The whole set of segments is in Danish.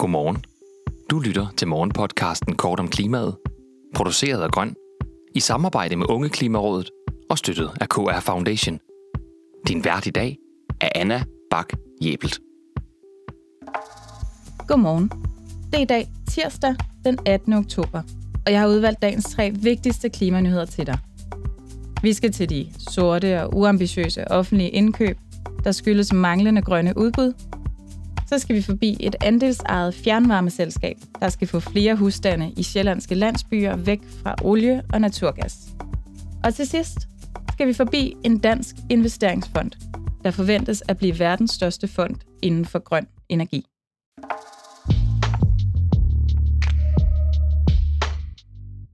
Godmorgen. Du lytter til morgenpodcasten Kort om klimaet, produceret af Grøn, i samarbejde med Unge Klimarådet og støttet af KR Foundation. Din vært i dag er Anna Bak Jebelt. Godmorgen. Det er i dag tirsdag den 18. oktober, og jeg har udvalgt dagens tre vigtigste klimanyheder til dig. Vi skal til de sorte og uambitiøse offentlige indkøb, der skyldes manglende grønne udbud så skal vi forbi et andelsejet fjernvarmeselskab, der skal få flere husstande i sjællandske landsbyer væk fra olie og naturgas. Og til sidst skal vi forbi en dansk investeringsfond, der forventes at blive verdens største fond inden for grøn energi.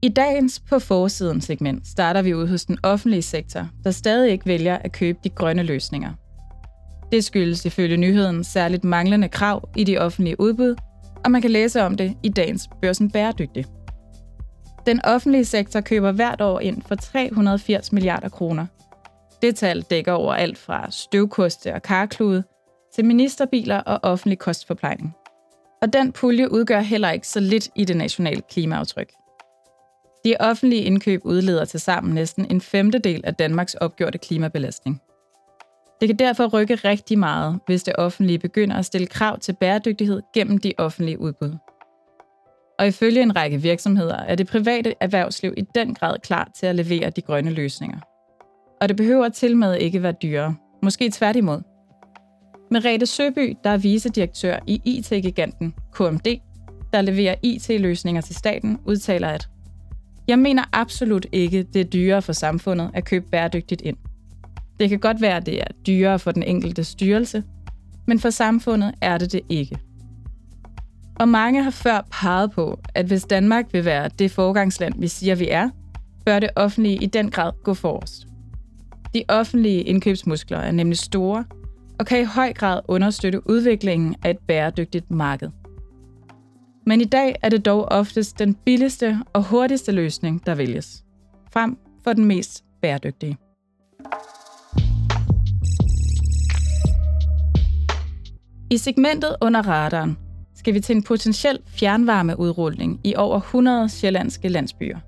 I dagens på forsiden segment starter vi ud hos den offentlige sektor, der stadig ikke vælger at købe de grønne løsninger – det skyldes ifølge nyheden særligt manglende krav i de offentlige udbud, og man kan læse om det i dagens Børsen Bæredygtig. Den offentlige sektor køber hvert år ind for 380 milliarder kroner. Det tal dækker over alt fra støvkoste og karklude til ministerbiler og offentlig kostforplejning. Og den pulje udgør heller ikke så lidt i det nationale klimaaftryk. De offentlige indkøb udleder til sammen næsten en femtedel af Danmarks opgjorte klimabelastning. Det kan derfor rykke rigtig meget, hvis det offentlige begynder at stille krav til bæredygtighed gennem de offentlige udbud. Og ifølge en række virksomheder er det private erhvervsliv i den grad klar til at levere de grønne løsninger. Og det behøver til med ikke være dyrere. Måske tværtimod. Merete Søby, der er vicedirektør i IT-giganten KMD, der leverer IT-løsninger til staten, udtaler, at Jeg mener absolut ikke, det er dyrere for samfundet at købe bæredygtigt ind. Det kan godt være, at det er dyrere for den enkelte styrelse, men for samfundet er det det ikke. Og mange har før peget på, at hvis Danmark vil være det forgangsland, vi siger, vi er, bør det offentlige i den grad gå forrest. De offentlige indkøbsmuskler er nemlig store og kan i høj grad understøtte udviklingen af et bæredygtigt marked. Men i dag er det dog oftest den billigste og hurtigste løsning, der vælges, frem for den mest bæredygtige. I segmentet under radaren skal vi til en potentiel fjernvarmeudrulning i over 100 sjællandske landsbyer.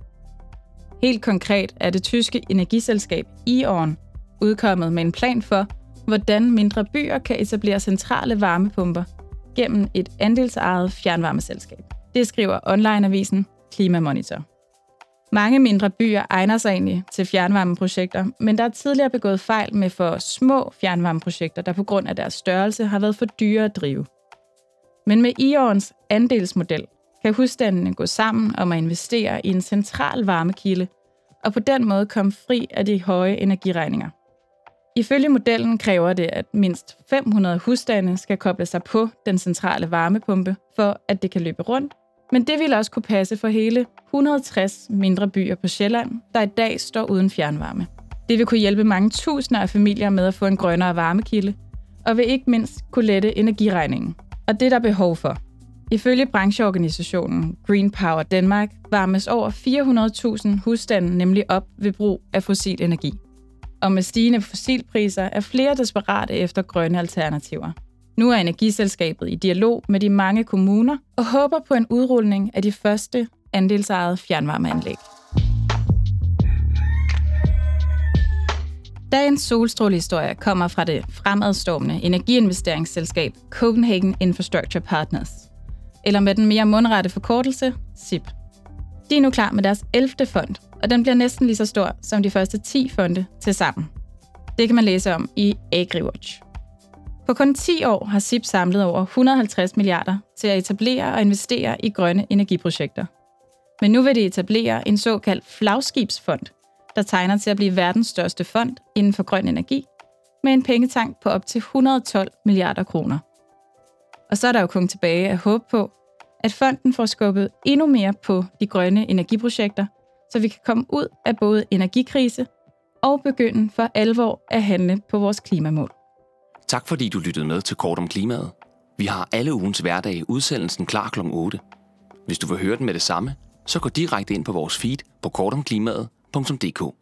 Helt konkret er det tyske energiselskab E.ON udkommet med en plan for, hvordan mindre byer kan etablere centrale varmepumper gennem et andelsejet fjernvarmeselskab. Det skriver onlineavisen Klimamonitor. Mange mindre byer egner sig egentlig til fjernvarmeprojekter, men der er tidligere begået fejl med for små fjernvarmeprojekter, der på grund af deres størrelse har været for dyre at drive. Men med IORens andelsmodel kan husstandene gå sammen om at investere i en central varmekilde, og på den måde komme fri af de høje energiregninger. Ifølge modellen kræver det, at mindst 500 husstande skal koble sig på den centrale varmepumpe, for at det kan løbe rundt men det vil også kunne passe for hele 160 mindre byer på Sjælland, der i dag står uden fjernvarme. Det vil kunne hjælpe mange tusinder af familier med at få en grønnere varmekilde, og vil ikke mindst kunne lette energiregningen. Og det er der behov for. Ifølge brancheorganisationen Green Power Danmark varmes over 400.000 husstande nemlig op ved brug af fossil energi. Og med stigende fossilpriser er flere desperate efter grønne alternativer. Nu er Energiselskabet i dialog med de mange kommuner og håber på en udrulning af de første andelsejede fjernvarmeanlæg. Dagens solstrålehistorie kommer fra det fremadstormende energiinvesteringsselskab Copenhagen Infrastructure Partners, eller med den mere mundrette forkortelse, SIP. De er nu klar med deres 11. fond, og den bliver næsten lige så stor som de første 10 fonde til sammen. Det kan man læse om i AgriWatch. På kun 10 år har SIP samlet over 150 milliarder til at etablere og investere i grønne energiprojekter. Men nu vil de etablere en såkaldt flagskibsfond, der tegner til at blive verdens største fond inden for grøn energi, med en pengetank på op til 112 milliarder kroner. Og så er der jo kun tilbage at håbe på, at fonden får skubbet endnu mere på de grønne energiprojekter, så vi kan komme ud af både energikrise og begynde for alvor at handle på vores klimamål. Tak fordi du lyttede med til Kort om Klimaet. Vi har alle ugens hverdag udsendelsen klar kl. 8. Hvis du vil høre den med det samme, så gå direkte ind på vores feed på kortomklimaet.dk.